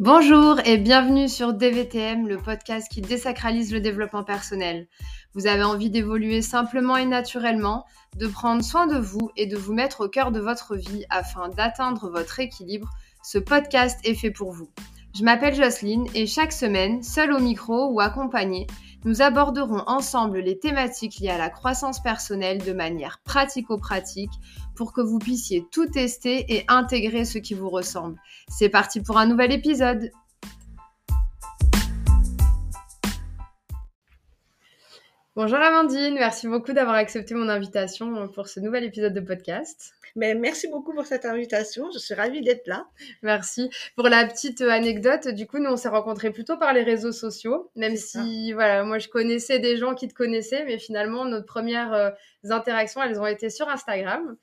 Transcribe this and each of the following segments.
Bonjour et bienvenue sur DVTM, le podcast qui désacralise le développement personnel. Vous avez envie d'évoluer simplement et naturellement, de prendre soin de vous et de vous mettre au cœur de votre vie afin d'atteindre votre équilibre. Ce podcast est fait pour vous. Je m'appelle Jocelyne et chaque semaine, seule au micro ou accompagnée, nous aborderons ensemble les thématiques liées à la croissance personnelle de manière pratico-pratique pour que vous puissiez tout tester et intégrer ce qui vous ressemble. C'est parti pour un nouvel épisode. Bonjour Amandine, merci beaucoup d'avoir accepté mon invitation pour ce nouvel épisode de podcast. Mais merci beaucoup pour cette invitation. Je suis ravie d'être là. Merci. Pour la petite anecdote, du coup, nous, on s'est rencontrés plutôt par les réseaux sociaux, même si, voilà, moi, je connaissais des gens qui te connaissaient, mais finalement, nos premières euh, interactions, elles ont été sur Instagram.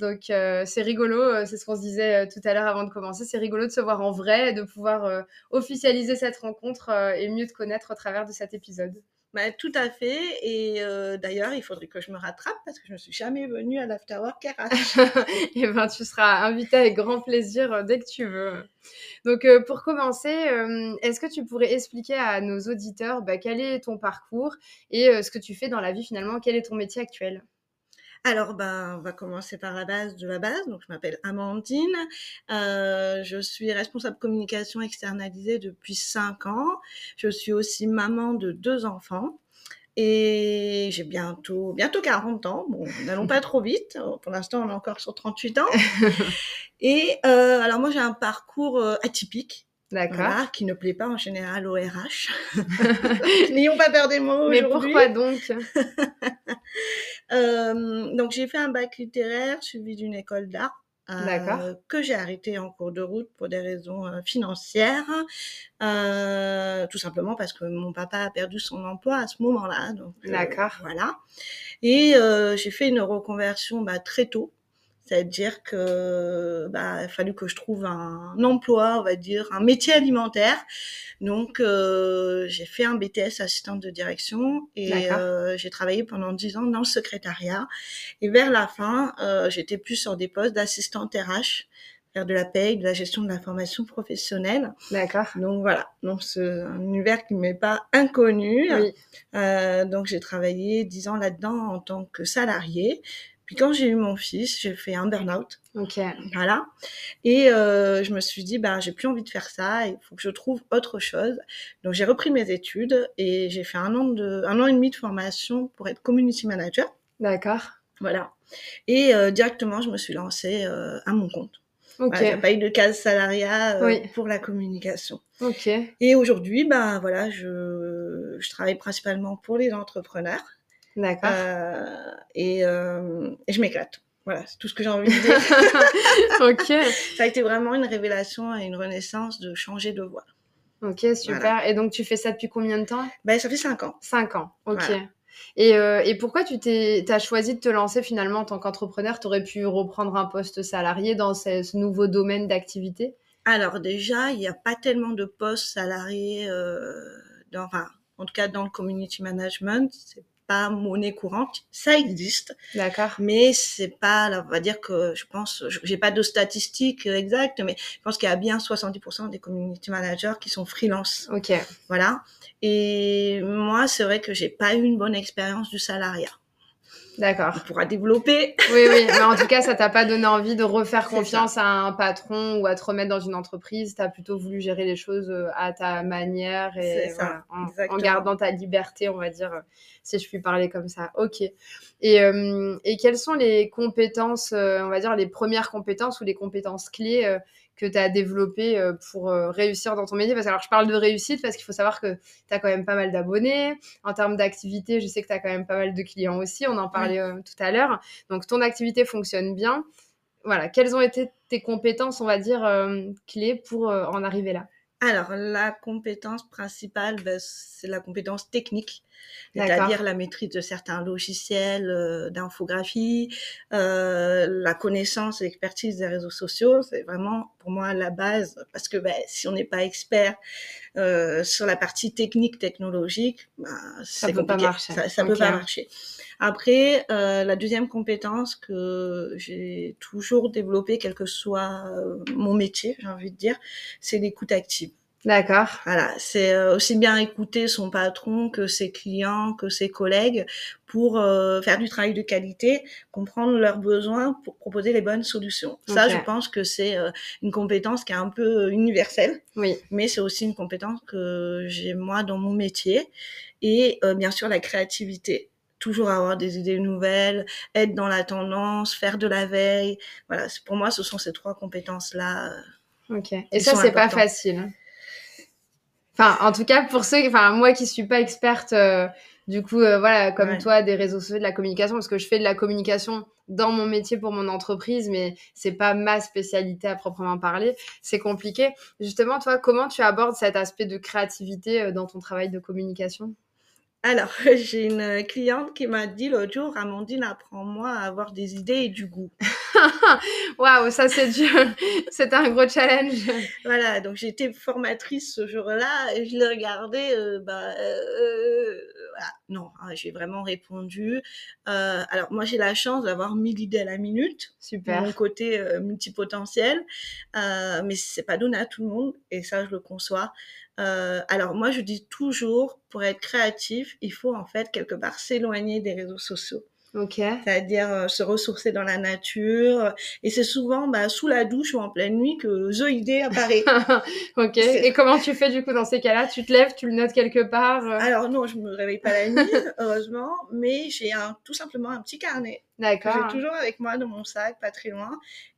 Donc euh, c'est rigolo, euh, c'est ce qu'on se disait tout à l'heure avant de commencer, c'est rigolo de se voir en vrai et de pouvoir officialiser cette rencontre et mieux te connaître au travers de cet épisode. Bah, tout à fait. Et euh, d'ailleurs, il faudrait que je me rattrape parce que je ne suis jamais venue à l'Afterwork RH. et ben, tu seras invitée avec grand plaisir euh, dès que tu veux. Donc, euh, pour commencer, est-ce que tu pourrais expliquer à nos auditeurs bah, quel est ton parcours et ce que tu fais dans la vie finalement? Quel est ton métier actuel? Alors, ben, on va commencer par la base de la base. Donc, je m'appelle Amandine. Euh, je suis responsable communication externalisée depuis 5 ans. Je suis aussi maman de deux enfants. Et j'ai bientôt, bientôt 40 ans. Bon, n'allons pas trop vite. Pour l'instant, on est encore sur 38 ans. Et euh, alors, moi, j'ai un parcours euh, atypique. D'accord. qui ne plaît pas en général au RH. N'ayons pas peur des mots Mais pourquoi donc? Euh, Donc j'ai fait un bac littéraire suivi d'une école d'art. Euh, que j'ai arrêté en cours de route pour des raisons euh, financières, euh, tout simplement parce que mon papa a perdu son emploi à ce moment-là. D'accord. Voilà. Et j'ai fait une reconversion bah, très tôt. C'est-à-dire que bah, il a fallu que je trouve un, emploi, on va dire, un métier alimentaire. Donc euh, j'ai fait un BTS assistante de direction et euh, j'ai travaillé pendant dix ans dans le secrétariat. Et vers la fin, euh, j'étais plus sur des postes d'assistante RH faire de la paye, de la gestion de l'information professionnelle. D'accord. Donc voilà, donc c'est un univers qui ne m'est pas inconnu. Oui. Euh, donc j'ai travaillé dix ans là-dedans en tant que salarié. Puis quand j'ai eu mon fils, j'ai fait un burn-out. Ok. Voilà. Et euh, je me suis dit, ben, j'ai plus envie de faire ça. Il faut que je trouve autre chose. Donc j'ai repris mes études et j'ai fait un an de, un an et demi de formation pour être community manager. D'accord. Voilà. Et euh, directement, je me suis lancée euh, à mon compte. Ok. Voilà, j'ai pas eu de case salariat euh, pour la communication. Ok. Et aujourd'hui, ben voilà, je, je travaille principalement pour les entrepreneurs. D'accord. Euh, et, euh, et, je m'éclate. Voilà, c'est tout ce que j'ai envie de dire. ok. Ça a été vraiment une révélation et une renaissance de changer de voie. Ok, super. Et donc, tu fais ça depuis combien de temps? Ben, Ça fait cinq ans. Cinq ans, ok. Et, euh, et, pourquoi tu as choisi de te lancer finalement en tant qu'entrepreneur? Tu aurais pu reprendre un poste salarié dans ce, ce nouveau domaine d'activité? Alors déjà, il n'y a pas tellement de postes salariés, euh, dans, enfin, en tout cas dans le community management. C'est monnaie courante. Ça existe. D'accord. Mais c'est pas, on va dire que je pense, j'ai pas de statistiques exactes, mais je pense qu'il y a bien 70% des community managers qui sont freelance. Ok. Voilà. Et moi, c'est vrai que j'ai pas eu une bonne expérience du salariat. D'accord. On pourra développer. Oui, oui. Mais en tout cas, ça t'a pas donné envie de refaire confiance à un patron ou à te remettre dans une entreprise. Tu as plutôt voulu gérer les choses euh, à ta manière et en, gardant ta liberté, on va dire, si je puis parler comme ça. Ok. Et, euh, et quelles sont les compétences, euh, on va dire, les premières compétences ou les compétences clés que tu as développé euh, pour euh, réussir dans ton métier Parce que alors, je parle de réussite parce qu'il faut savoir que tu as quand même pas mal d'abonnés. En termes d'activité, je sais que tu as quand même pas mal de clients aussi. On en parlait euh, tout à l'heure. Donc, ton activité fonctionne bien. Voilà. Quelles ont été tes compétences, on va dire, clés pour en arriver là? Alors, la compétence principale, ben, c'est la compétence technique, c'est-à-dire la maîtrise de certains logiciels euh, d'infographie, euh, la connaissance et l'expertise des réseaux sociaux. C'est vraiment pour moi la base, parce que ben, si on n'est pas expert euh, sur la partie technique, technologique, ben, ça peut pas marcher. Ça, ça peut pas marcher. Après, la deuxième compétence que j'ai toujours développée, quel que soit mon métier, j'ai envie de dire, c'est l'écoute active. D'accord. Voilà, c'est euh, aussi bien écouter son patron que ses clients, que ses collègues pour euh, faire du travail de qualité, comprendre leurs besoins pour proposer les bonnes solutions. Ça, je pense que c'est euh, une compétence qui est un peu universelle. Oui. Mais c'est aussi une compétence que j'ai moi dans mon métier et bien sûr la créativité toujours avoir des idées nouvelles, être dans la tendance, faire de la veille. Voilà, pour moi, ce sont ces trois compétences-là. Ok. Et ça, c'est pas facile. Enfin, en tout cas, pour ceux, enfin, moi qui suis pas experte, euh, du coup, euh, voilà, comme toi, des réseaux sociaux, de la communication, parce que je fais de la communication dans mon métier pour mon entreprise, mais c'est pas ma spécialité à proprement parler. C'est compliqué. Justement, toi, comment tu abordes cet aspect de créativité euh, dans ton travail de communication? Alors, j'ai une cliente qui m'a dit l'autre jour, Amandine, apprends-moi à avoir des idées et du goût. Waouh, ça c'est dur. C'était un gros challenge. Voilà, donc j'étais formatrice ce jour-là et je l'ai regardé. Euh, bah, euh, voilà. Non, hein, j'ai vraiment répondu. Euh, alors moi j'ai la chance d'avoir mille idées à la minute. Super. Mon côté euh, multipotentiel, euh, mais c'est pas donné à tout le monde et ça je le conçois. Euh, alors moi je dis toujours, pour être créatif, il faut en fait quelque part s'éloigner des réseaux sociaux. Ok. C'est-à-dire euh, se ressourcer dans la nature. Et c'est souvent bah, sous la douche ou en pleine nuit que Zoïdé apparaît. ok. Et comment tu fais du coup dans ces cas-là? Tu te lèves, tu le notes quelque part euh? Alors non, je me réveille pas la nuit, heureusement, mais j'ai un, tout simplement un petit carnet. D'accord. J'ai toujours avec moi dans mon sac, pas très loin,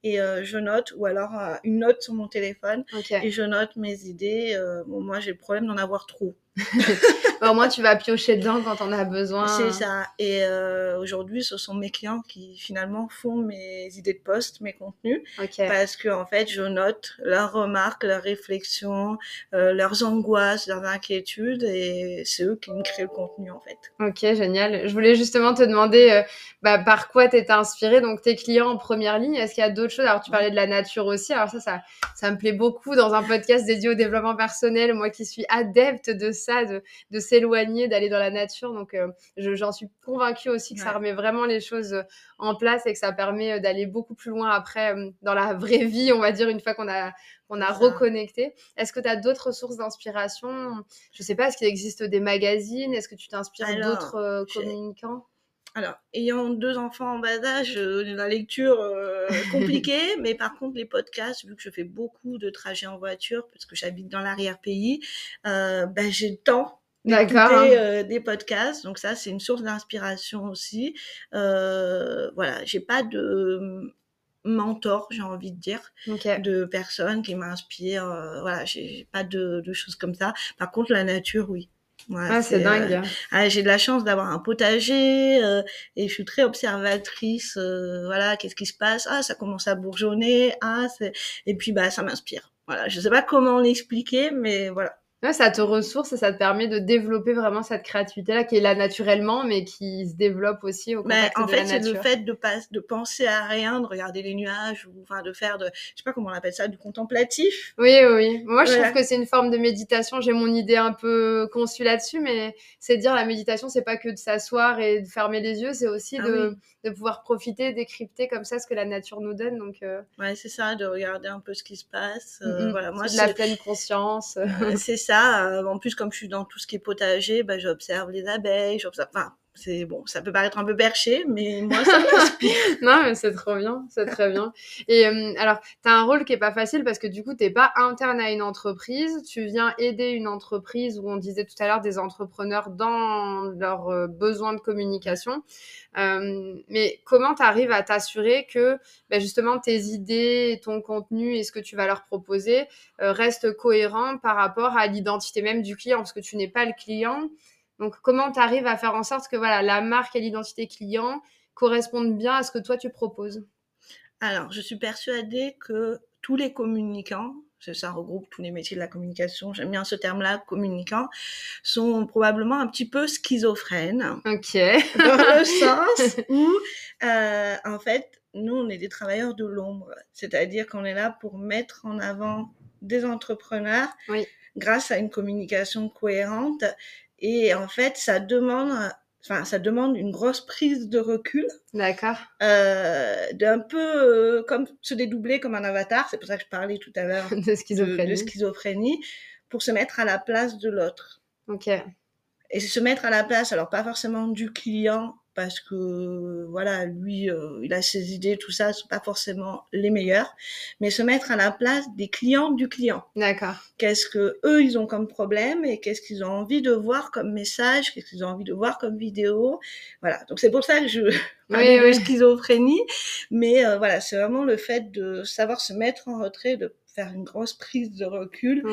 et euh, je note, ou alors une note sur mon téléphone, et je note mes idées. bon, moi j'ai le problème d'en avoir trop. Au moins, tu vas piocher dedans quand on a besoin. C'est ça. Et euh, aujourd'hui, ce sont mes clients qui finalement font mes idées de poste, mes contenus. Parce que en fait, je note leurs remarques, leurs réflexions, euh, leurs angoisses, leurs inquiétudes, et c'est eux qui me créent le contenu en fait. Ok, génial. Je voulais justement te demander euh, bah, par quoi tu étais inspiré. Donc, tes clients en première ligne, est-ce qu'il y a d'autres choses? Alors, tu parlais de la nature aussi. Alors ça, ça, ça me plaît beaucoup dans un podcast dédié au développement personnel. Moi qui suis adepte de ça, de, de s'éloigner, d'aller dans la nature. Donc, euh, j'en suis convaincue aussi que ça remet vraiment les choses euh, en place et que ça permet euh, d'aller beaucoup plus loin après dans la vraie vie, on va dire, une fois qu'on a, qu'on a reconnecté. Est-ce que tu as d'autres sources d'inspiration? Je sais pas, est-ce qu'il existe des magazines? Est-ce que tu t'inspires d'autres communicants? Alors, ayant deux enfants en bas âge, la lecture euh, compliquée, mais par contre les podcasts, vu que je fais beaucoup de trajets en voiture, parce que j'habite dans l'arrière-pays, euh, ben, j'ai le temps d'écouter euh, des podcasts. Donc ça, c'est une source d'inspiration aussi. Euh, voilà, j'ai pas de mentor, j'ai envie de dire, de personnes qui m'inspirent. Euh, voilà, j'ai pas de, de, choses comme ça. Par contre, la nature, oui. Ah, c'est dingue. Euh, ah, j'ai de la chance d'avoir un potager euh, et je suis très observatrice. Euh, voilà, qu'est-ce qui se passe? Ah, ça commence à bourgeonner. Ah, et puis bah ça m'inspire. Voilà, je sais pas comment l'expliquer, mais voilà. Ouais, ça te ressource et ça te permet de développer vraiment cette créativité-là qui est là naturellement, mais qui se développe aussi au contact en de la nature. En fait, c'est le fait de, pas, de penser à rien, de regarder les nuages, ou enfin de faire de, je sais pas comment on appelle ça, du contemplatif. Oui, oui. Moi, je trouve que c'est une forme de méditation. J'ai mon idée un peu conçue là-dessus, mais c'est dire la méditation, c'est pas que de s'asseoir et de fermer les yeux, c'est aussi ah de, de pouvoir profiter, décrypter comme ça ce que la nature nous donne. Donc, euh... ouais, c'est ça, de regarder un peu ce qui se passe. Euh, voilà, moi, de la pleine conscience. c'est ça. Euh, en plus, comme je suis dans tout ce qui est potager, bah, j'observe les abeilles, j'observe. Enfin, c'est bon, ça peut paraître un peu perché, mais moi ça m'inspire. non, mais c'est trop bien, c'est très bien. Et euh, alors, tu as un rôle qui est pas facile parce que du coup, t'es pas interne à une entreprise, tu viens aider une entreprise où on disait tout à l'heure des entrepreneurs dans leurs euh, besoins de communication. Euh, mais comment tu arrives à t'assurer que ben justement tes idées, ton contenu et ce que tu vas leur proposer restent cohérents par rapport à l'identité même du client? Parce que tu n'es pas le client donc, comment tu arrives à faire en sorte que voilà, la marque et l'identité client correspondent bien à ce que toi tu proposes? Alors, je suis persuadée que tous les communicants, ça regroupe tous les métiers de la communication, j'aime bien ce terme-là, communicants, sont probablement un petit peu schizophrènes. Ok. dans le sens où, euh, en fait, nous, on est des travailleurs de l'ombre. C'est-à-dire qu'on est là pour mettre en avant des entrepreneurs grâce à une communication cohérente et en fait, ça demande enfin, ça demande une grosse prise de recul. D'accord. Euh, d'un peu euh, comme se dédoubler comme un avatar. C'est pour ça que je parlais tout à l'heure de schizophrénie. De, schizophrénie, pour se mettre à la place de l'autre. Ok. Et se mettre à la place, alors pas forcément du client, parce que voilà, lui, euh, il a ses idées, tout ça, sont pas forcément les meilleures, mais se mettre à la place des clients du client. D'accord. Qu'est-ce que eux ils ont comme problème et qu'est-ce qu'ils ont envie de voir comme message, qu'est-ce qu'ils ont envie de voir comme vidéo, voilà. Donc c'est pour ça que je oui, de schizophrénie, mais euh, voilà, c'est vraiment le fait de savoir se mettre en retrait, de faire une grosse prise de recul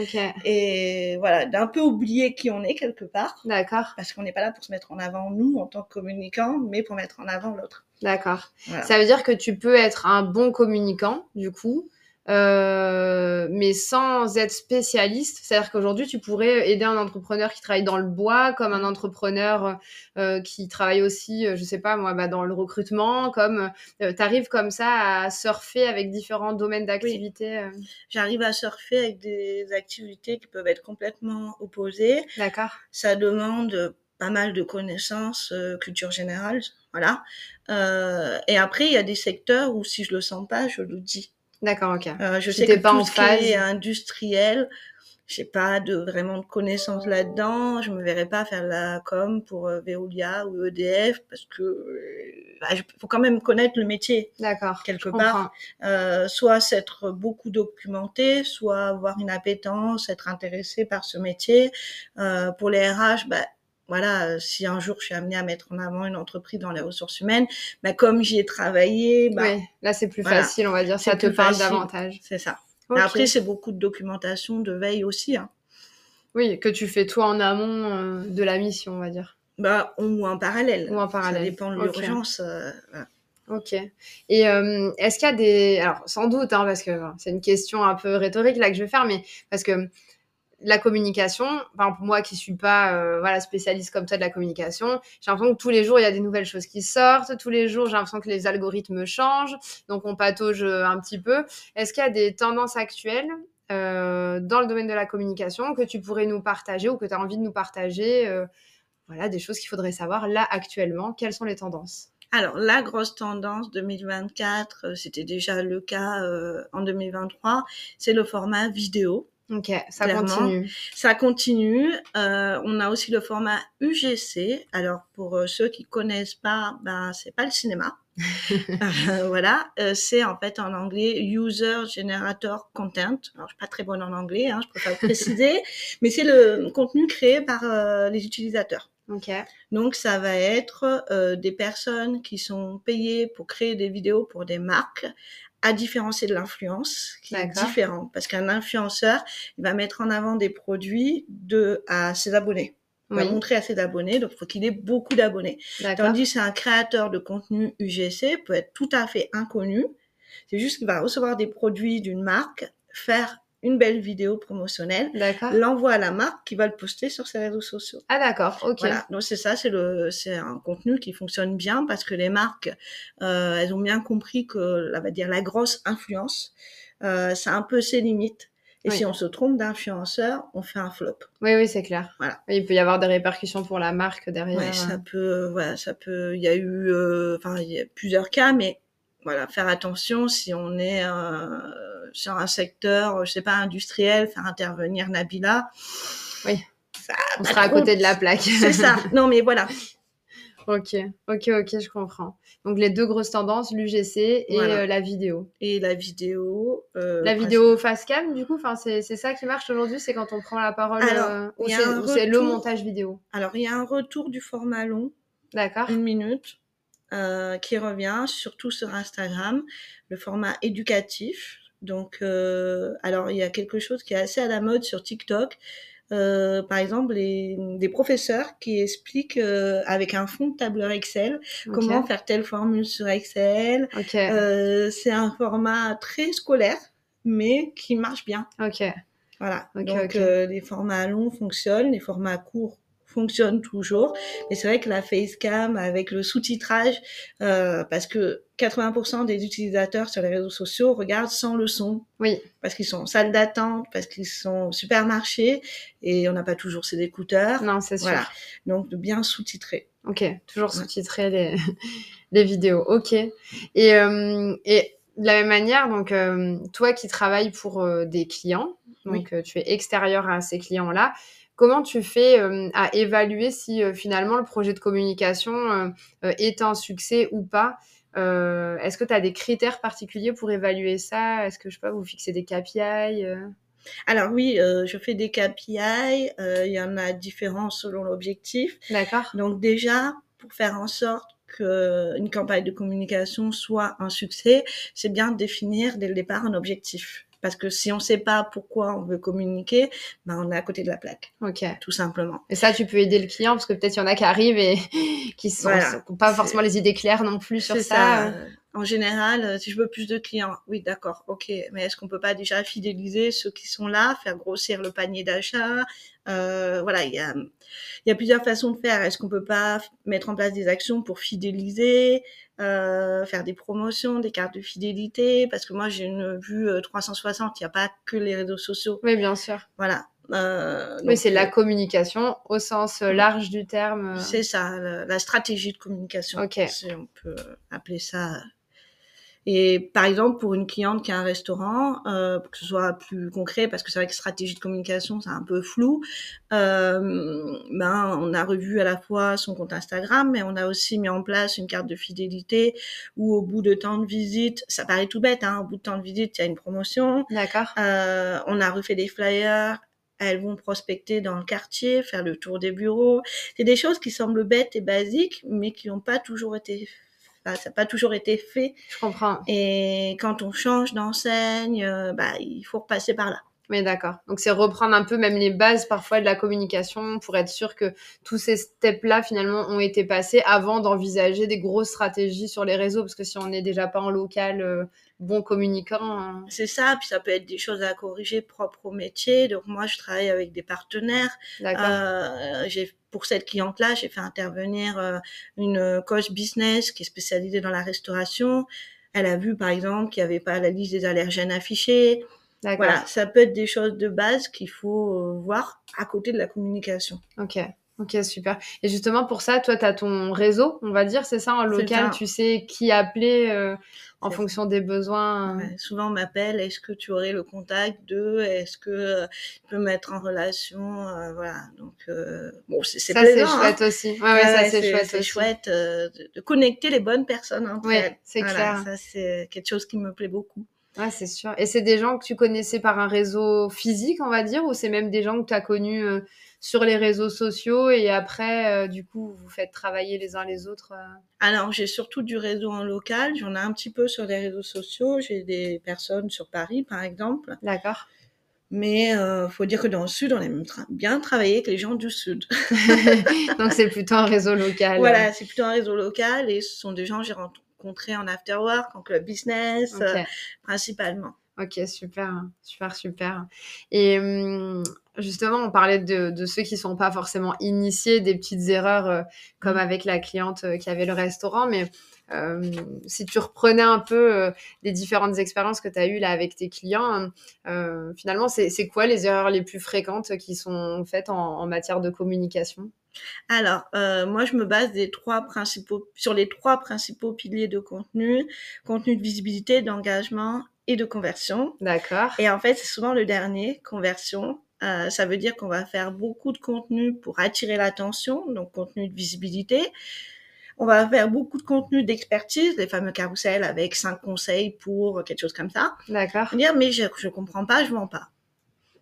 et voilà d'un peu oublier qui on est quelque part. D'accord. Parce qu'on n'est pas là pour se mettre en avant nous en tant que communicants, mais pour mettre en avant l'autre. D'accord. Ça veut dire que tu peux être un bon communicant du coup, euh, mais sans être spécialiste. C'est-à-dire qu'aujourd'hui, tu pourrais aider un entrepreneur qui travaille dans le bois, comme un entrepreneur euh, qui travaille aussi, euh, je sais pas moi, bah, dans le recrutement, comme tu arrives comme ça à surfer avec différents domaines d'activité. J'arrive à surfer avec des activités qui peuvent être complètement opposées. D'accord. Ça demande pas mal de connaissances, culture générale, voilà. et après, il y a des secteurs où si je le sens pas, je le dis. D'accord, ok. Euh, je sais que pas tout en ce phase. qui est industriel, j'ai pas de vraiment de connaissances là-dedans. Je me verrais pas faire la com pour euh, Veolia ou EDF parce que euh, bah, faut quand même connaître le métier. D'accord. Quelque part, euh, soit s'être beaucoup documenté, soit avoir une appétence, être intéressé par ce métier. Euh, pour les RH, bah, voilà, euh, si un jour je suis amenée à mettre en avant une entreprise dans les ressources humaines, bah, comme j'y ai travaillé, bah, là c'est plus facile, on va dire, ça te parle davantage. C'est ça. après, c'est beaucoup de documentation, de veille aussi. Hein. Oui, que tu fais toi en amont euh, de la mission, on va dire. Bah, ou en parallèle. Ou en parallèle. Ça dépend de l'urgence. Euh, ok. Et est-ce qu'il y a des... Alors, sans doute, hein, parce que c'est une question un peu rhétorique là que je vais faire, mais parce que la communication, enfin pour moi qui suis pas euh, voilà spécialiste comme toi de la communication, j'ai l'impression que tous les jours il y a des nouvelles choses qui sortent, tous les jours j'ai l'impression que les algorithmes changent, donc on patauge euh, un petit peu. Est-ce qu'il y a des tendances actuelles euh, dans le domaine de la communication que tu pourrais nous partager ou que tu as envie de nous partager Voilà des choses qu'il faudrait savoir là actuellement? Quelles sont les tendances? Alors, la grosse tendance 2024, c'était déjà le cas en 2023, c'est le format vidéo. Ok, ça continue. Ça continue. Euh, on a aussi le format UGC. Alors pour euh, ceux qui connaissent pas, ben c'est pas le cinéma. euh, voilà, euh, c'est en fait en anglais User Generator Content. Alors je suis pas très bonne en anglais, hein, je préfère le préciser, mais c'est le contenu créé par euh, les utilisateurs. Ok. Donc ça va être euh, des personnes qui sont payées pour créer des vidéos pour des marques à différencier de l'influence, qui est différent. Parce qu'un influenceur, il va mettre en avant des produits de à ses abonnés. Il va montrer à ses abonnés, donc il faut qu'il ait beaucoup d'abonnés. Tandis qu'un créateur de contenu UGC peut être tout à fait inconnu. C'est juste qu'il va recevoir des produits d'une marque, faire une belle vidéo promotionnelle, l'envoie à la marque qui va le poster sur ses réseaux sociaux. Ah d'accord, ok. Voilà, donc c'est ça, c'est le, c'est un contenu qui fonctionne bien parce que les marques, euh, elles ont bien compris que, on va dire, la grosse influence, euh, ça a un peu ses limites. Et si on se trompe d'influenceur, on fait un flop. Oui, oui, c'est clair. Voilà. il peut y avoir des répercussions pour la marque derrière. Oui, ça peut, voilà, ça peut. Il y a eu, euh, enfin, il y a plusieurs cas, mais voilà, faire attention si on est euh, sur un secteur, je sais pas, industriel, faire intervenir Nabila. Oui. on sera à côté de la plaque. C'est ça. Non, mais voilà. ok, ok, ok, je comprends. Donc les deux grosses tendances, l'UGC et euh, la vidéo. Et la vidéo. Euh, la vidéo face cam, du coup, enfin c'est ça qui marche aujourd'hui, c'est quand on prend la parole euh, ou c'est le montage vidéo. Alors il y a un retour du format long. D'accord. Une minute. qui revient surtout sur Instagram, le format éducatif, donc, euh, alors il y a quelque chose qui est assez à la mode sur TikTok. Euh, par exemple, les, des professeurs qui expliquent euh, avec un fond de tableur Excel comment faire telle formule sur Excel. Euh, c'est un format très scolaire, mais qui marche bien. Ok. Voilà. Donc euh, les formats longs fonctionnent, les formats courts fonctionne toujours. Mais c'est vrai que la facecam avec le sous-titrage, euh, parce que 80% des utilisateurs sur les réseaux sociaux regardent sans le son. Oui. Parce qu'ils sont en salle d'attente, parce qu'ils sont au supermarché et on n'a pas toujours ces écouteurs. Non, c'est sûr. Voilà. Donc de bien sous-titrer. Ok, toujours sous-titrer les, les vidéos. Ok. Et, euh, et de la même manière, donc euh, toi qui travailles pour euh, des clients, donc tu es extérieur à ces clients-là, comment tu fais à évaluer si finalement le projet de communication est un succès ou pas Est-ce que tu as des critères particuliers pour évaluer ça? Est-ce que je sais pas, vous fixez des KPI alors oui, euh, je fais des KPI. Euh, il y en a différents selon l'objectif. D'accord. Donc déjà, pour faire en sorte qu'une campagne de communication soit un succès, c'est bien de définir dès le départ un objectif. Parce que si on ne sait pas pourquoi on veut communiquer, ben on est à côté de la plaque. Ok. Tout simplement. Et ça, tu peux aider le client parce que peut-être il y en a qui arrivent et qui sont, pas forcément les idées claires non plus sur ça. ça en général, euh, si je veux plus de clients, oui, d'accord, ok, mais est-ce qu'on peut pas déjà fidéliser ceux qui sont là, faire grossir le panier d'achat euh, Voilà, il y a, y a plusieurs façons de faire. Est-ce qu'on peut pas mettre en place des actions pour fidéliser, euh, faire des promotions, des cartes de fidélité? Parce que moi, j'ai une vue 360, il n'y a pas que les réseaux sociaux. Oui, bien sûr. Voilà. Euh, oui, c'est la communication au sens large du terme. C'est ça, la, stratégie de communication. Ok. on peut appeler ça et par exemple, pour une cliente qui a un restaurant, euh, pour que ce soit plus concret, parce que c'est vrai que stratégie de communication, c'est un peu flou, euh, ben, on a revu à la fois son compte Instagram, mais on a aussi mis en place une carte de fidélité où au bout de temps de visite, ça paraît tout bête, hein, au bout de temps de visite, il y a une promotion. D'accord. Euh, on a refait des flyers, elles vont prospecter dans le quartier, faire le tour des bureaux. C'est des choses qui semblent bêtes et basiques, mais qui n'ont pas toujours été ça n'a pas toujours été fait. Je comprends. Et quand on change d'enseigne, euh, bah, il faut repasser par là. Mais d'accord. Donc c'est reprendre un peu même les bases parfois de la communication pour être sûr que tous ces steps-là finalement ont été passés avant d'envisager des grosses stratégies sur les réseaux parce que si on n'est déjà pas en local euh, bon communicant. Hein. C'est ça, puis ça peut être des choses à corriger propres au métier. Donc moi je travaille avec des partenaires. Euh, j'ai pour cette cliente-là, j'ai fait intervenir euh, une coach business qui est spécialisée dans la restauration. Elle a vu par exemple qu'il n'y avait pas la liste des allergènes affichés. Voilà, ça peut être des choses de base qu'il faut euh, voir à côté de la communication. Ok. Ok, super. Et justement, pour ça, toi, tu as ton réseau, on va dire, c'est ça, en local, tu sais qui appeler euh, en fonction des besoins. souvent, on m'appelle, est-ce que tu aurais le contact de, est-ce que euh, tu peux mettre en relation, voilà. Donc, bon, c'est Ça, c'est hein. chouette aussi. Ouais, ouais, ça, c'est chouette C'est chouette de, connecter les bonnes personnes entre ouais, c'est clair. Ça, c'est quelque chose qui me plaît beaucoup. Ouais, c'est sûr. Et c'est des gens que tu connaissais par un réseau physique, on va dire, ou c'est même des gens que tu as connus euh, sur les réseaux sociaux et après, euh, du coup, vous faites travailler les uns les autres euh? Alors, j'ai surtout du réseau en local. J'en ai un petit peu sur les réseaux sociaux. J'ai des personnes sur Paris, par exemple. D'accord. Mais il faut dire que dans le sud, on aime bien travailler avec les gens du sud. Donc c'est plutôt un réseau local. Voilà, c'est plutôt un réseau local et ce sont des gens que j'ai rencontrer en afterwork, en club business, euh, principalement. Ok, super, super, super. Et hum, justement, on parlait de, ceux qui sont pas forcément initiés, des petites erreurs euh, comme mm. avec la cliente euh, qui avait le restaurant, mais hum, si tu reprenais un peu les différentes expériences que tu as eues là avec tes clients, finalement, c'est quoi les erreurs les plus fréquentes qui sont faites en matière de communication? Alors, euh, moi, je me base des trois principaux, sur les trois principaux piliers de contenu, contenu de visibilité, d'engagement et de conversion. D'accord. Et en fait, c'est souvent le dernier, conversion. Euh, ça veut dire qu'on va faire beaucoup de contenu pour attirer l'attention, donc contenu de visibilité. On va faire beaucoup de contenu d'expertise, les fameux carousels avec cinq conseils pour quelque chose comme ça. D'accord. Dire, mais je, je comprends pas, je vends pas.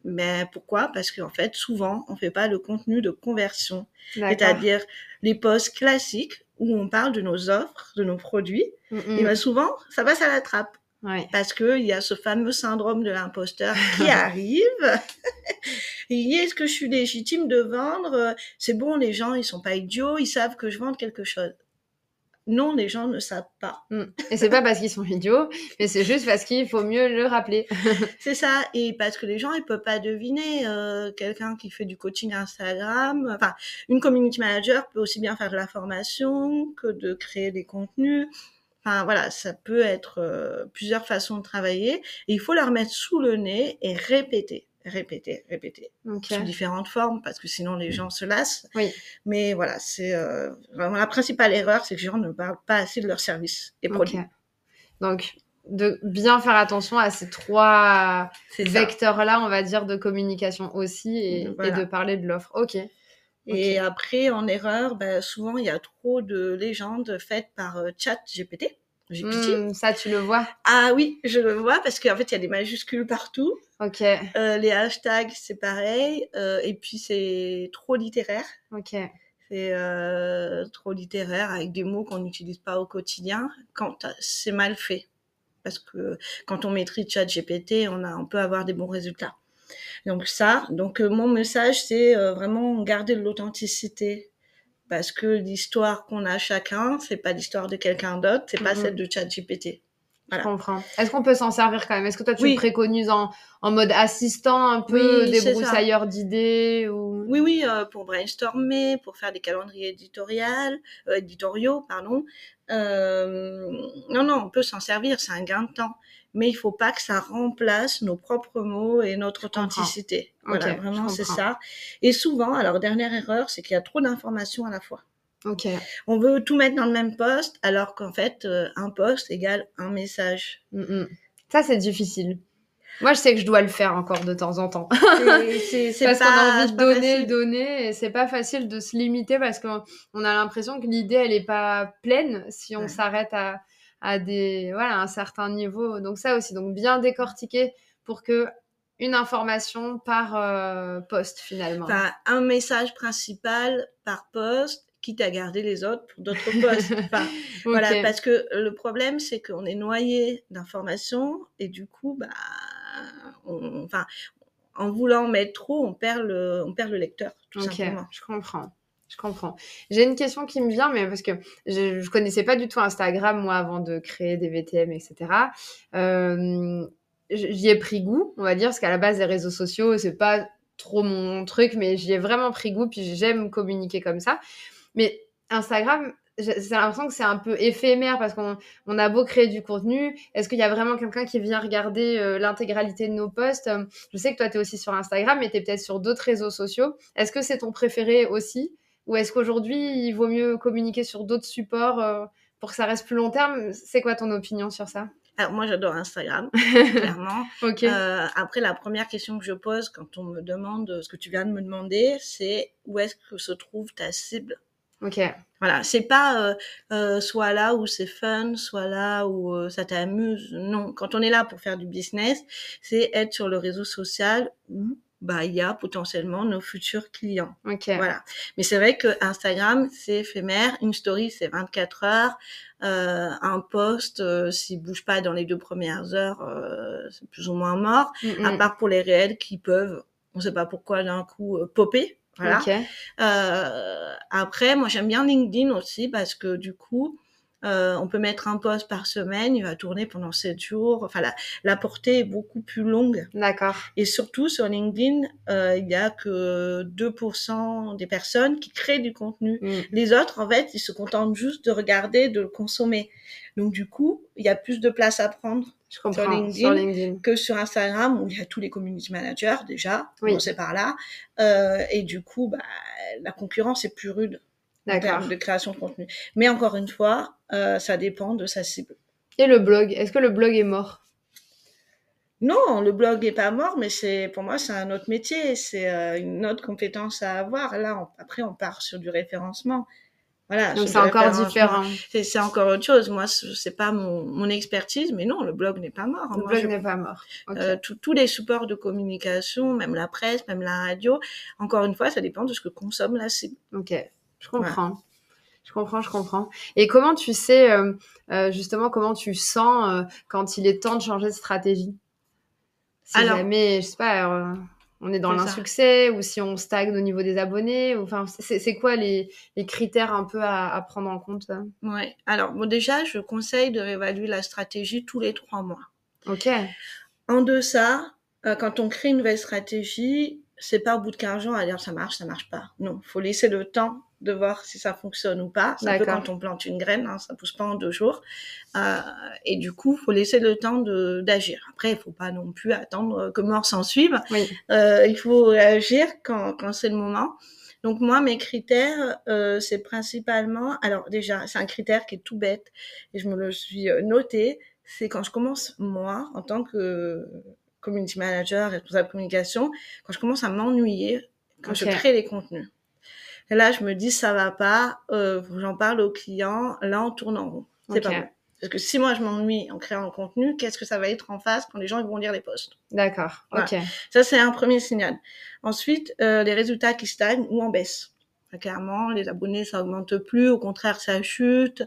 Mais pourquoi? Parce qu'en fait, souvent, on fait pas le contenu de conversion, c'est-à-dire les posts classiques où on parle de nos offres, de nos produits. Et bien souvent, ça passe à la trappe. Parce qu'il y a ce fameux syndrome de l'imposteur qui arrive. Est-ce que je suis légitime de vendre? C'est bon, les gens, ils sont pas idiots, ils savent que je vends quelque chose non, les gens ne savent pas. Mm. Et c'est pas parce qu'ils sont idiots, mais c'est juste parce qu'il faut mieux le rappeler. c'est ça, et parce que les gens ils peuvent pas deviner euh, quelqu'un qui fait du coaching Instagram. Enfin, une community manager peut aussi bien faire de la formation que de créer des contenus. Enfin voilà, ça peut être euh, plusieurs façons de travailler. Et il faut leur mettre sous le nez et répéter répéter, répéter. Sous différentes formes, parce que sinon les gens se lassent. Oui. Mais voilà, c'est euh, vraiment la principale erreur, c'est que les gens ne parlent pas assez de leurs services et produits. Donc, de bien faire attention à ces trois vecteurs-là, on va dire, de communication aussi et, de parler de l'offre. Ok. Et après, en erreur, ben, souvent, il y a trop de légendes faites par euh, chat GPT. Hmm, ça, tu le vois Ah oui, je le vois parce qu'en fait, il y a des majuscules partout. Ok. Euh, les hashtags, c'est pareil. Euh, et puis, c'est trop littéraire. Ok. C'est euh, trop littéraire avec des mots qu'on n'utilise pas au quotidien quand c'est mal fait. Parce que quand on maîtrise ChatGPT, on, a, on peut avoir des bons résultats. Donc ça, donc mon message, c'est vraiment garder l'authenticité parce que l'histoire qu'on a chacun, c'est pas l'histoire de quelqu'un d'autre, c'est pas mhm. celle de ChatGPT. Voilà. Je comprends. Est-ce qu'on peut s'en servir quand même? Est-ce que toi tu le préconises en, en, mode assistant un peu, oui, débroussailleur d'idées ou... Oui, oui, euh, pour brainstormer, pour faire des calendriers éditoriaux, euh, éditoriaux, pardon. Euh, non, non, on peut s'en servir, c'est un gain de temps mais il faut pas que ça remplace nos propres mots et notre authenticité. Voilà, vraiment, c'est ça. Et souvent, alors, dernière erreur, c'est qu'il y a trop d'informations à la fois. Ok. On veut tout mettre dans le même poste, alors qu'en fait, euh, un poste égale un message. Mm, mm. Ça, c'est difficile. Moi, je sais que je dois le faire encore de temps en temps. C'est parce qu'on a envie de donner, donner, et c'est pas facile de se limiter parce qu'on a l'impression que l'idée, elle est pas pleine si on s'arrête à, à des voilà un certain niveau. Donc ça aussi, donc bien décortiquer pour que une information par euh, poste finalement. Enfin, un message principal par poste quitte à garder les autres pour d'autres postes. Voilà, parce que le problème, c'est qu'on est noyé d'informations et du coup, bah, enfin, en voulant mettre trop, on perd le, on perd le lecteur, tout simplement. Je comprends. Je comprends. J'ai une question qui me vient, mais parce que je, je connaissais pas du tout Instagram moi avant de créer des VTM, etc. Euh, j'y ai pris goût, on va dire, parce qu'à la base les réseaux sociaux c'est pas trop mon truc, mais j'y ai vraiment pris goût, puis j'aime communiquer comme ça. Mais Instagram, j'ai l'impression que c'est un peu éphémère parce qu'on on a beau créer du contenu, est-ce qu'il y a vraiment quelqu'un qui vient regarder euh, l'intégralité de nos posts? Je sais que toi, tu es aussi sur Instagram, mais tu es peut-être sur d'autres réseaux sociaux. Est-ce que c'est ton préféré aussi? Ou est-ce qu'aujourd'hui, il vaut mieux communiquer sur d'autres supports euh, pour que ça reste plus long terme? C'est quoi ton opinion sur ça? Alors moi j'adore Instagram, clairement. Euh, après la première question que je pose quand on me demande ce que tu viens de me demander, c'est où est-ce que se trouve ta cible? Ok. Voilà, c'est pas euh, soit là où c'est fun, soit là où ça t'amuse. Non, quand on est là pour faire du business, c'est être sur le réseau social où bah il y a potentiellement nos futurs clients. Voilà. Mais c'est vrai que Instagram c'est éphémère, une story c'est 24 heures, euh, un post euh, s'il bouge pas dans les deux premières heures euh, c'est plus ou moins mort. Mm, à mm. part pour les réels qui peuvent, on sait pas pourquoi d'un coup euh, popper. Voilà. Euh, après moi j'aime bien LinkedIn aussi parce que du coup euh, on peut mettre un post par semaine, il va tourner pendant 7 jours. Enfin, la, la portée est beaucoup plus longue. D'accord. Et surtout, sur LinkedIn, euh, il n'y a que 2% des personnes qui créent du contenu. Mm. Les autres, en fait, ils se contentent juste de regarder, de le consommer. Donc, du coup, il y a plus de place à prendre sur, LinkedIn, que sur Instagram, où il y a tous les community managers, déjà. Oui. On sait par là. Euh, et du coup, bah, la concurrence est plus rude en termes de création de contenu. Mais encore une fois, euh, ça dépend de sa cible. Et le blog Est-ce que le blog est mort? Non, le blog est pas mort, mais c'est pour moi c'est un autre métier, c'est euh, une autre compétence à avoir. Là, après, on part sur du référencement. Voilà, Donc c'est encore différent. C'est encore autre chose. Moi, c'est pas mon, mon, expertise, mais non, le blog n'est pas mort. Le blog n'est pas mort. Euh, tous les supports de communication, même la presse, même la radio, encore une fois, ça dépend de ce que consomme la cible. Ok. Je comprends. Je comprends, je comprends. Et comment tu sais, euh, euh, justement, comment tu sens euh, quand il est temps de changer de stratégie? Si jamais, je sais pas, on est dans l'insuccès ou si on stagne au niveau des abonnés, enfin, c'est quoi les, les, critères un peu à, à prendre en compte Ouais. Alors, bon, déjà, je conseille de réévaluer la stratégie tous les trois mois. Ok. En deçà, quand on crée une nouvelle stratégie, c'est pas au bout de 15 jours à dire ça marche, ça marche pas. Non, faut laisser le temps de voir si ça fonctionne ou pas. C'est un peu quand on plante une graine, hein, ça pousse pas en deux jours. et du coup, faut laisser le temps d'agir. Après, il faut pas non plus attendre que mort s'en suive. il faut agir quand, quand c'est le moment. Donc moi, mes critères, euh, c'est principalement, alors déjà, c'est un critère qui est tout bête et je me le suis euh, noté, c'est quand je commence moi, en tant que community manager, responsable de communication, quand je commence à m'ennuyer, quand je crée les contenus. Et là, je me dis, ça va pas, euh, j'en parle aux clients, là, on tourne en rond. C'est pas bon. Parce que si moi je m'ennuie en créant un contenu, qu'est-ce que ça va être en face quand les gens vont lire les posts? D'accord. Ok. Ça c'est un premier signal. Ensuite, euh, les résultats qui stagnent ou en baisse. clairement, les abonnés ça augmente plus, au contraire ça chute.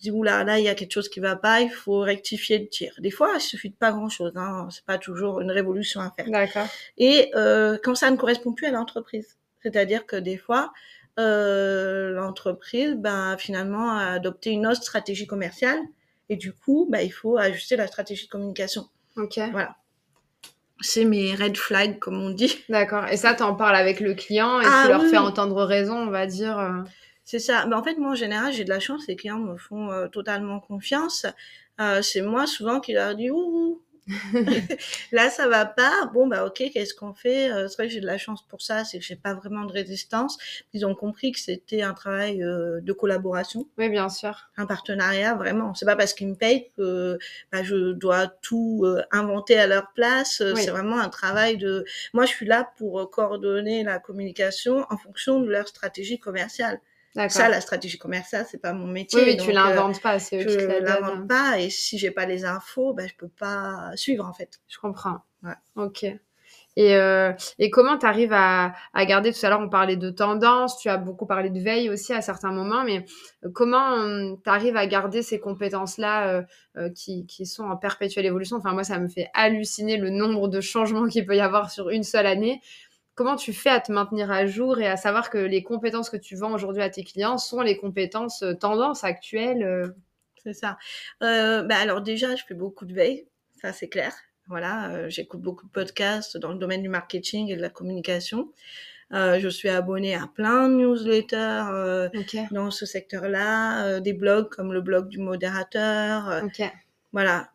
Dis oula là il y a quelque chose qui va pas, il faut rectifier le tir. Des fois il suffit de pas grand chose, hein. c'est pas toujours une révolution à faire. D'accord. Et euh, quand ça ne correspond plus à l'entreprise, c'est-à-dire que des fois euh, l'entreprise ben finalement a adopté une autre stratégie commerciale et du coup, bah, il faut ajuster la stratégie de communication. Ok. Voilà. C'est mes red flags, comme on dit. D'accord. Et ça, tu en parles avec le client et ah tu leur fais entendre raison, on va dire. Euh. C'est ça. Mais en fait, moi, en général, j'ai de la chance. Les clients me font euh, totalement confiance. Euh, c'est moi, souvent, qui leur dis, ouh, là, ça va pas. Bon, bah, ok, qu'est-ce qu'on fait? Euh, C'est vrai que j'ai de la chance pour ça, c'est que j'ai pas vraiment de résistance. Ils ont compris que c'était un travail euh, de collaboration. Oui, bien sûr. Un partenariat, vraiment. C'est pas parce qu'ils me payent que bah, je dois tout euh, inventer à leur place. C'est vraiment un travail de. Moi, je suis là pour coordonner la communication en fonction de leur stratégie commerciale. Ça, la stratégie commerciale, c'est pas mon métier. Oui, tu l'inventes pas, c'est Je l'invente pas, et si j'ai pas les infos, ben, je peux pas suivre en fait. Je comprends. Ouais. Ok. Et, euh, et comment tu arrives à, à, garder, tout à l'heure on parlait de tendance, tu as beaucoup parlé de veille aussi à certains moments, mais euh, comment hum, tu arrives à garder ces compétences-là euh, euh, qui, qui, sont en perpétuelle évolution? Enfin moi ça me fait halluciner le nombre de changements qu'il peut y avoir sur une seule année comment tu fais à te maintenir à jour et à savoir que les compétences que tu vends aujourd'hui à tes clients sont les compétences euh, tendances actuelles euh? C'est ça. Euh, bah, alors déjà, je fais beaucoup de veille, ça c'est clair. Voilà, j'écoute beaucoup de podcasts dans le domaine du marketing et de la communication. je suis abonnée à plein de newsletters dans ce secteur-là, des blogs comme le blog du modérateur. Voilà,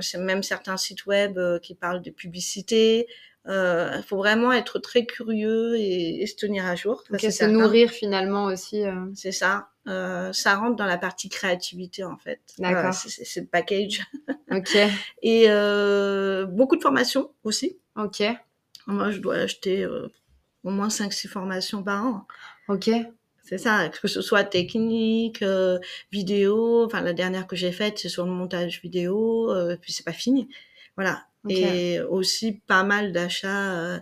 c'est même certains sites web qui parlent de publicité. Il euh, faut vraiment être très curieux et, se tenir à jour. Okay, se nourrir finalement aussi. Euh. C'est ça. Euh, ça rentre dans la partie créativité en fait. D'accord. c'est le package. ok. Et euh, beaucoup de formations aussi. Ok. Moi, je dois acheter au moins 5-6 formations par an. Ok. C'est ça, que ce soit technique, vidéo. Enfin, la dernière que j'ai faite, c'est sur le montage vidéo. puis c'est pas fini. Voilà. Et aussi pas mal d'achats euh,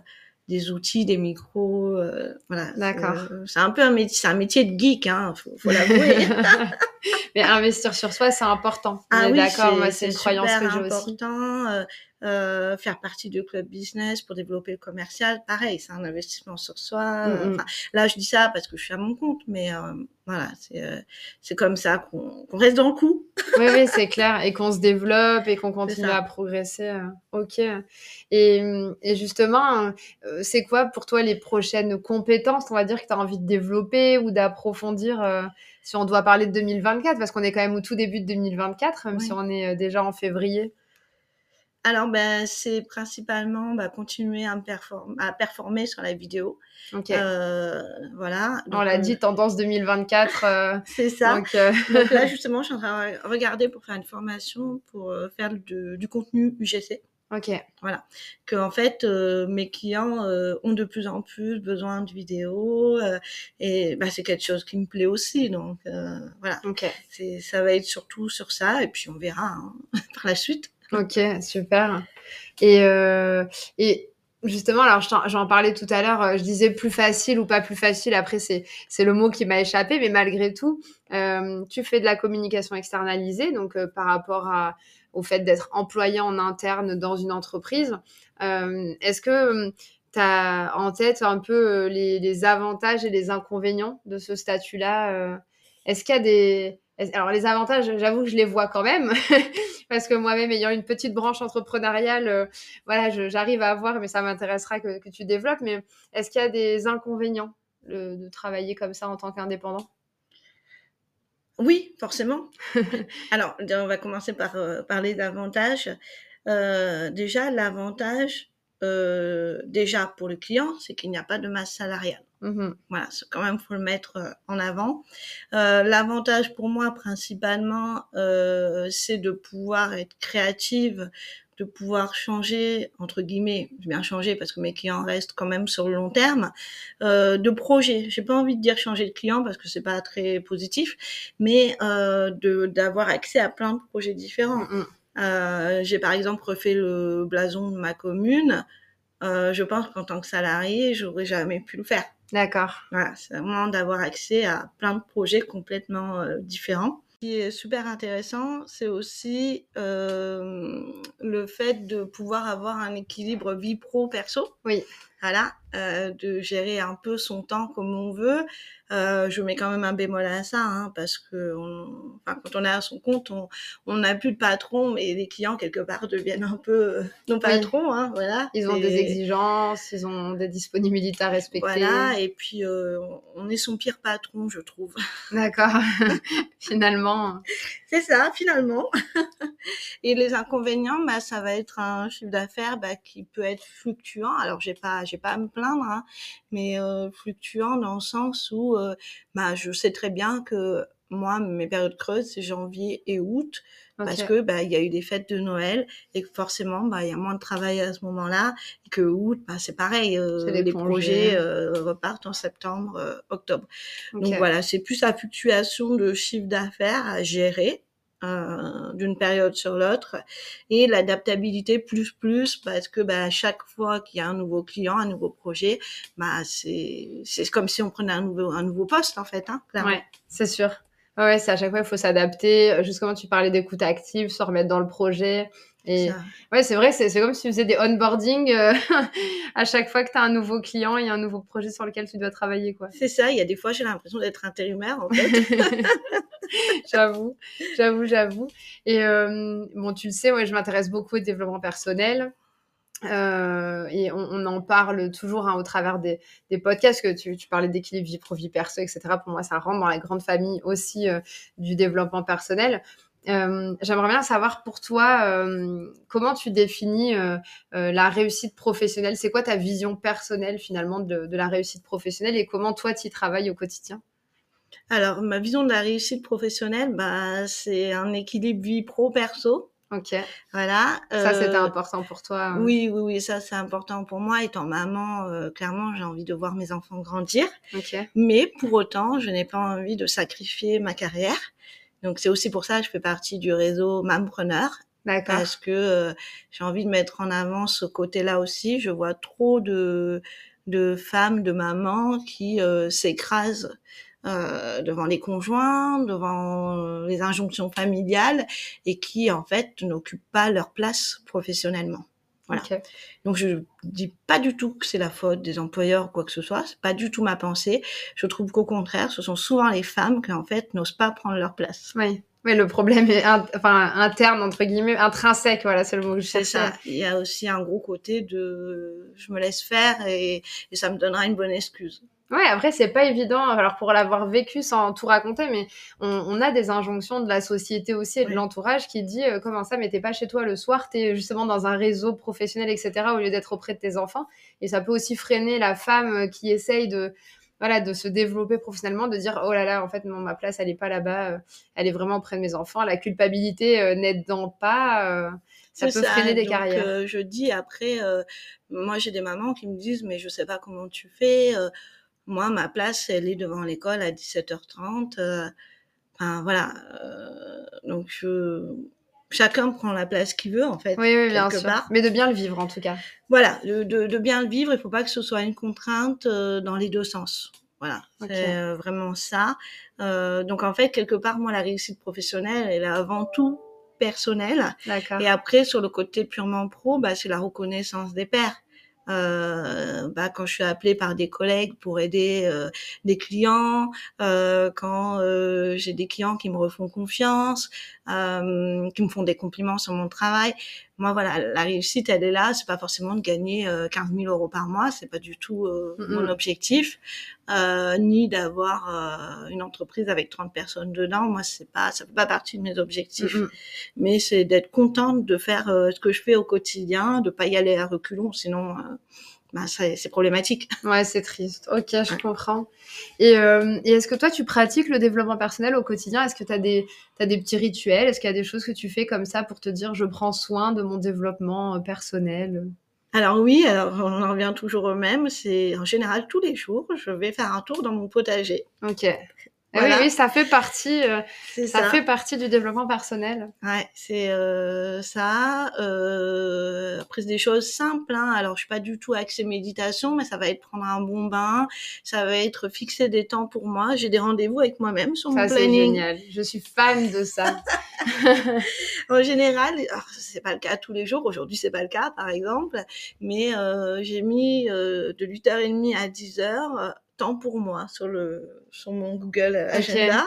des outils, des micros, euh, voilà. D'accord. c'est un peu un métier, c'est un métier de geek, hein, faut, faut l'avouer. Mais investir sur soi, c'est important. Ah oui, d'accord, moi c'est une croyance que j'ai aussi. important. Euh, euh, faire partie de club business pour développer le commercial, pareil, c'est un investissement sur soi. Mm, mm. là, je dis ça parce que je suis à mon compte, mais euh, voilà, c'est euh, comme ça qu'on reste dans le coup. oui, oui, c'est clair, et qu'on se développe et qu'on continue à progresser. ok. Et, et justement, c'est quoi pour toi les prochaines compétences, on va dire, que tu as envie de développer ou d'approfondir si on doit parler de 2024, parce qu'on est quand même au tout début de 2024, même si on est déjà en février alors, ben, c'est principalement bah, continuer à, me à performer sur la vidéo. Ok. Euh, voilà. On l'a dit, tendance 2024. Euh, c'est ça. Euh, donc, là, justement, je suis en train de regarder pour faire une formation pour faire du contenu UGC. Ok. Voilà. Que en fait, mes clients ont de plus en plus besoin de vidéos et bah, c'est quelque chose qui me plaît aussi. Donc voilà. Ok. C'est, ça va être surtout sur ça et puis on verra hein, par la suite. Ok, super. Et, euh, et justement, alors j'en parlais tout à l'heure, euh, je disais plus facile ou pas plus facile, après c'est le mot qui m'a échappé, mais malgré tout, euh, tu fais de la communication externalisée, donc par rapport au fait d'être employé en interne dans une entreprise. Est-ce que tu as en tête un peu les, les, avantages et les inconvénients de ce statut-là Est-ce qu'il y a des alors les avantages, j'avoue que je les vois quand même, parce que moi-même ayant une petite branche entrepreneuriale, euh, voilà, j'arrive à voir, mais ça m'intéressera que, tu développes. Mais est-ce qu'il y a des inconvénients de travailler comme ça en tant qu'indépendant? Oui, forcément. Alors, on va commencer par parler d'avantages. déjà, l'avantage, déjà pour le client, c'est qu'il n'y a pas de masse salariale. Mmh voilà, c'est quand même faut le mettre en avant. L'avantage pour moi principalement, c'est de pouvoir être créative de pouvoir changer, entre guillemets, bien changer parce que mes clients restent quand même sur le long terme, euh, de projet. J'ai pas envie de dire changer de client parce que c'est pas très positif, mais euh, de d'avoir accès à plein de projets différents. Mm, mm. Euh, j'ai par exemple refait le blason de ma commune. Euh, je pense qu'en tant que salarié, j'aurais jamais pu le faire. D'accord. Voilà, c'est vraiment d'avoir accès à plein de projets complètement euh, différents qui est super intéressant, c'est aussi euh, le fait de pouvoir avoir un équilibre vie pro-perso. Oui. Voilà, euh, de gérer un peu son temps comme on veut. Euh, je mets quand même un bémol à ça, hein, parce que on, enfin, quand on est à son compte, on n'a plus de patron, mais les clients quelque part deviennent un peu euh, nos patrons, hein, voilà. Ils ont des exigences, ils ont des disponibilités à respecter. Voilà, et puis euh, on est son pire patron, je trouve. D'accord, finalement. C'est ça, finalement. et les inconvénients, bah, ça va être un chiffre d'affaires bah, qui peut être fluctuant. Alors j'ai pas, j'ai pas à me plaindre, hein, mais euh, fluctuant dans le sens où euh, bah, je sais très bien que moi, mes périodes creuses, c'est janvier et août, parce que bah, il y a eu des fêtes de Noël et que forcément, bah, il y a moins de travail à ce moment-là, et que août, bah, c'est pareil, euh, les projets euh, repartent en septembre, euh, octobre. Donc voilà, c'est plus la fluctuation de chiffre d'affaires à gérer. Euh, d'une période sur l'autre et l'adaptabilité plus plus parce que bah, chaque fois qu'il y a un nouveau client, un nouveau projet, bah c'est c'est comme si on prenait un nouveau un nouveau poste en fait, hein, clairement. Ouais, c'est sûr. Ouais, c'est à chaque fois il faut s'adapter. Justement, tu parlais d'écoute active, se remettre dans le projet. Et ouais, c'est vrai, c'est comme si tu faisais des onboarding euh, à chaque fois que tu as un nouveau client, a un nouveau projet sur lequel tu dois travailler. quoi. C'est ça, il y a des fois j'ai l'impression d'être intérimaire en fait. j'avoue, j'avoue, j'avoue. Et euh, bon, tu le sais, ouais, je m'intéresse beaucoup au développement personnel. Euh, et on, en parle toujours hein, au travers des, des, podcasts que tu, tu parlais d'équilibre vie pro vie perso etc pour moi ça rentre dans la grande famille aussi du développement personnel euh, j'aimerais bien savoir pour toi euh, comment tu définis euh, la réussite professionnelle? C'est quoi ta vision personnelle finalement de, la réussite professionnelle et comment toi tu y travailles au quotidien? Alors ma vision de la réussite professionnelle, bah, c'est un équilibre vie pro-perso. Ok. Voilà. Ça, c'était important pour toi. Hein? Oui, oui, oui, ça, c'est important pour moi. Étant maman, clairement, j'ai envie de voir mes enfants grandir. Ok. Mais pour autant, je n'ai pas envie de sacrifier ma carrière. Donc c'est aussi pour ça que je fais partie du réseau Mampreneur. Parce que euh, j'ai envie de mettre en avant ce côté-là aussi. Je vois trop de, de femmes, de mamans qui euh, s'écrasent euh, devant les conjoints, devant les injonctions familiales et qui en fait n'occupent pas leur place professionnellement. Donc je dis pas du tout que c'est la faute des employeurs ou quoi que ce soit, c'est pas du tout ma pensée. Je trouve qu'au contraire, ce sont souvent les femmes qui en fait n'osent pas prendre leur place. Oui. Oui, le problème est enfin interne entre guillemets, intrinsèque, voilà, c'est le mot que je cherchais. ça. Il y a aussi un gros côté de je me laisse faire et, et ça me donnera une bonne excuse. Ouais, après, c'est pas évident. Alors, pour l'avoir vécu sans tout raconter, mais on, a des injonctions de la société aussi et de l'entourage qui dit euh, comment ça, mais t'es pas chez toi le soir, t'es justement dans un réseau professionnel, etc., au lieu d'être auprès de tes enfants. Et ça peut aussi freiner la femme euh, qui essaye de, voilà, de se développer professionnellement, de dire oh là là, en fait, non, ma place, elle est pas là-bas, euh, elle est vraiment auprès de mes enfants. La culpabilité n'aidant pas. ça peut freiner des carrières. je dis après, moi j'ai des mamans qui me disent mais je sais pas comment tu fais, moi, ma place, elle est devant l'école à 17h30. Euh, enfin, voilà. Euh, donc, chacun prend la place qu'il veut, en fait. Oui, oui bien sûr. Mais de bien le vivre, en tout cas. Voilà, de, de, bien le vivre. Il ne faut pas que ce soit une contrainte euh, dans les deux sens. Voilà, c'est vraiment ça. donc, en fait, quelque part, moi, la réussite professionnelle, elle est avant tout personnelle. Et après, sur le côté purement pro, bah, c'est la reconnaissance des pairs. Euh, bah, quand je suis appelée par des collègues pour aider euh, des clients, euh, quand euh, j'ai des clients qui me refont confiance, euh, qui me font des compliments sur mon travail. Moi, voilà, la réussite, elle est là. C'est pas forcément de gagner 15 000 euros par mois. C'est pas du tout mon objectif, ni d'avoir une entreprise avec 30 personnes dedans. Moi, c'est pas, ça fait pas partie de mes objectifs. Mais c'est d'être contente de faire ce que je fais au quotidien, de pas y aller à reculons, sinon bah, c'est problématique. Ouais, c'est triste. Ok, je comprends. Et, euh, et est-ce que toi, tu pratiques le développement personnel au quotidien? Est-ce que tu as des, as des petits rituels? Est-ce qu'il y a des choses que tu fais comme ça pour te dire je prends soin de mon développement euh, personnel? Alors oui, alors on en revient toujours au même. C'est en général tous les jours, je vais faire un tour dans mon potager. Ok. Oui, oui, ça fait partie, euh, ça, fait partie du développement personnel. Ouais, c'est euh, ça. Euh, après, c'est des choses simples. Hein. Alors, je suis pas du tout axée méditation, mais ça va être prendre un bon bain, ça va être fixer des temps pour moi. J'ai des rendez-vous avec moi-même sur mon planning. Ça, c'est génial. Je suis fan de ça. en général, c'est pas le cas tous les jours. Aujourd'hui, c'est pas le cas, par exemple. Mais euh, j'ai mis euh, de 8h30 à 10h temps pour moi sur le sur mon Google Agenda.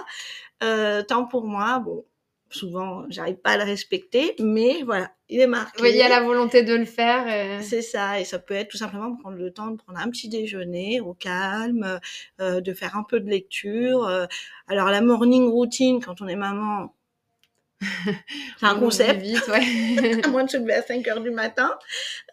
Euh, temps pour moi, bon, souvent j'arrive pas à le respecter, mais voilà, il est marqué. Oui, il y a la volonté de le faire. C'est ça, et ça peut être tout simplement prendre le temps de prendre un petit déjeuner au calme, euh, de faire un peu de lecture. Euh, alors la morning routine, quand on est maman, c'est un concept. Vite, ouais. à moins de se lever à 5 heures du matin.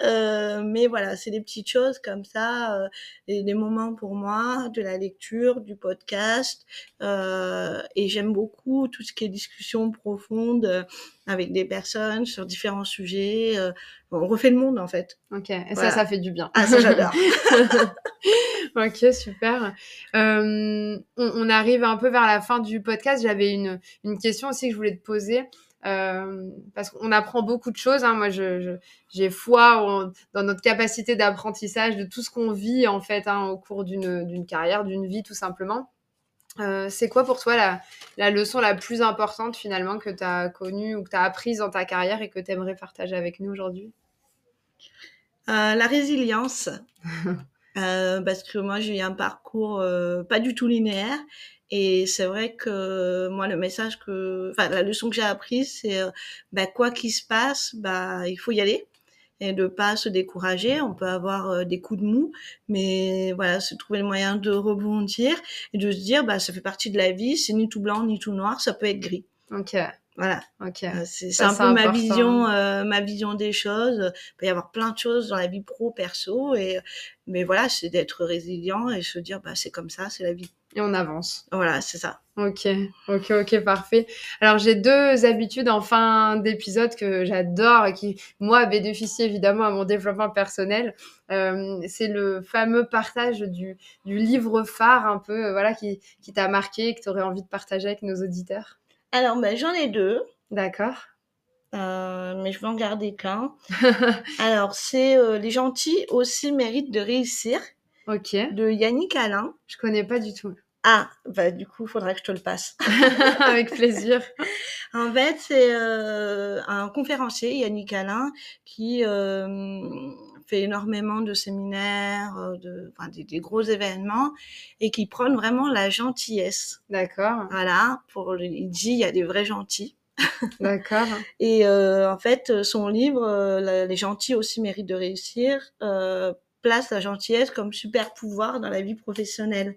Euh, mais voilà, c'est des petites choses comme ça, euh, et des moments pour moi, de la lecture, du podcast. Euh, et j'aime beaucoup tout ce qui est discussion profonde avec des personnes sur différents sujets. Euh, on refait le monde en fait. Ok, et ça, ça fait du bien. Ah, ça j'adore. ok, super. Euh, on, arrive un peu vers la fin du podcast. J'avais une, une question aussi que je voulais te poser. Euh, parce qu'on apprend beaucoup de choses. Hein. Moi, j'ai je, foi dans notre capacité d'apprentissage de tout ce qu'on vit en fait hein, au cours d'une carrière, d'une vie tout simplement. Euh, c'est quoi pour toi la, leçon la plus importante finalement que tu as connue ou que tu as apprise dans ta carrière et que tu aimerais partager avec nous aujourd'hui? Euh, La résilience. euh, parce que moi j'ai eu un parcours pas du tout linéaire. Et c'est vrai que moi le message que, enfin la leçon que j'ai apprise c'est bah, quoi qu'il se passe, bah il faut y aller et de pas se décourager. On peut avoir euh, des coups de mou, mais voilà, se trouver le moyen de rebondir et de se dire, bah, ça fait partie de la vie, c'est ni tout blanc ni tout noir, ça peut être gris. Ok. Voilà. Ok. Euh, c'est un peu ma vision, euh, ma vision des choses. Il peut y avoir plein de choses dans la vie pro, perso, et mais voilà, c'est d'être résilient et se dire, bah, c'est comme ça, c'est la vie. Et on avance. Voilà, c'est ça. Ok, ok, ok, parfait. Alors j'ai deux habitudes en fin d'épisode que j'adore et qui, moi, bénéficient évidemment à mon développement personnel. Euh, c'est le fameux partage du, du, livre phare un peu, euh, voilà, qui, qui t'a marqué et que tu aurais envie de partager avec nos auditeurs. Alors, ben, j'en ai deux. D'accord. Euh, mais je vais en garder qu'un. Alors, c'est euh, Les gentils aussi méritent de réussir. Ok. De Yannick Alain. Je connais pas du tout. Ah, bah du coup, il faudra que je te le passe. Avec plaisir. en fait, c'est euh, un conférencier, Yannick Alain, qui euh, fait énormément de séminaires, euh, de, enfin, des, gros événements, et qui prône vraiment la gentillesse. D'accord. Voilà, pour il dit il y a des vrais gentils. D'accord. et en fait, son livre, Les gentils aussi méritent de réussir, place la gentillesse comme super pouvoir dans la vie professionnelle.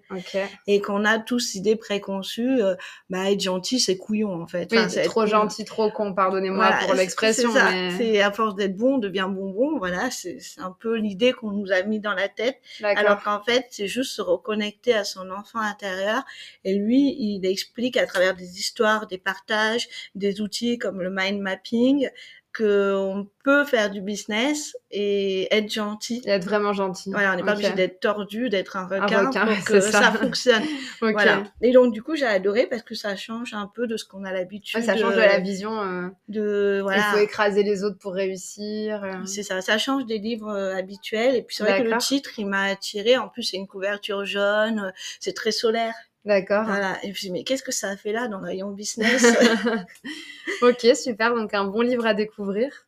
Et qu'on a tous idées préconçues, euh, bah être gentil c'est couillon en fait. c'est trop gentil, trop con, pardonnez-moi pour l'expression. C'est à force d'être bon, on devient bonbon. Voilà, c'est un peu l'idée qu'on nous a mis dans la tête. Alors qu'en fait, c'est juste se reconnecter à son enfant intérieur. Et lui, il explique à travers des histoires, des partages, des outils comme le mind mapping, qu'on peut faire du business et être gentil. Et être vraiment gentil. Voilà, on n'est pas obligé d'être tordu, d'être un requin, pour que ça, fonctionne. Voilà. Et donc, du coup, j'ai adoré parce que ça change un peu de ce qu'on a l'habitude. ça change de, la vision. Euh, de, voilà. Il faut écraser les autres pour réussir. Euh. C'est ça. Ça change des livres euh, habituels. Et puis, c'est vrai que le titre, il m'a attiré. En plus, c'est une couverture jaune. C'est très solaire. D'accord. Voilà. Et puis, mais qu'est-ce que ça a fait là dans le rayon business? Ok, super. Donc, un bon livre à découvrir.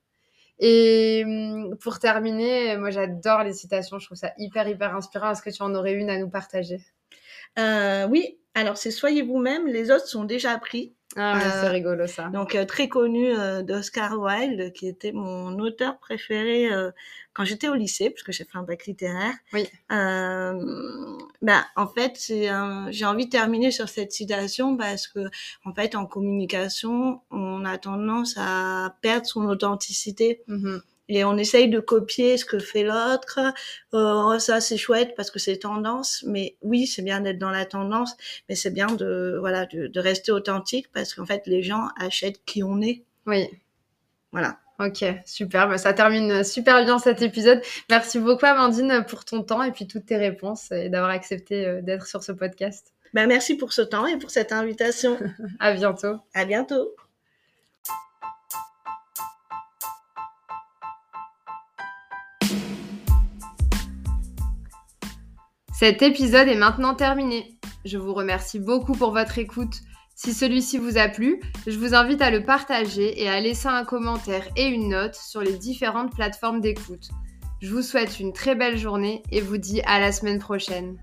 Et hum, pour terminer, moi, j'adore les citations. Je trouve ça hyper, hyper inspirant. Est-ce que tu en aurais une à nous partager? Euh, Oui. Alors, c'est Soyez vous-même, les autres sont déjà pris. Ah c'est rigolo ça. Donc très connu d'Oscar Wilde, qui était mon auteur préféré quand j'étais au lycée, puisque j'ai fait un bac littéraire. Oui. bah, en fait, j'ai envie de terminer sur cette citation parce que, en fait, en communication, on a tendance à perdre son authenticité. Mmh et on essaye de copier ce que fait l'autre. Euh, ça c'est chouette parce que c'est tendance, mais oui c'est bien d'être dans la tendance, mais c'est bien de voilà de, de, rester authentique parce qu'en fait les gens achètent qui on est. Oui. Voilà. Ok, super. Bah, ça termine super bien cet épisode. Merci beaucoup Amandine pour ton temps et puis toutes tes réponses et d'avoir accepté euh, d'être sur ce podcast. Ben, merci pour ce temps et pour cette invitation. à bientôt. À bientôt. Cet épisode est maintenant terminé. Je vous remercie beaucoup pour votre écoute. Si celui-ci vous a plu, je vous invite à le partager et à laisser un commentaire et une note sur les différentes plateformes d'écoute. Je vous souhaite une très belle journée et vous dis à la semaine prochaine.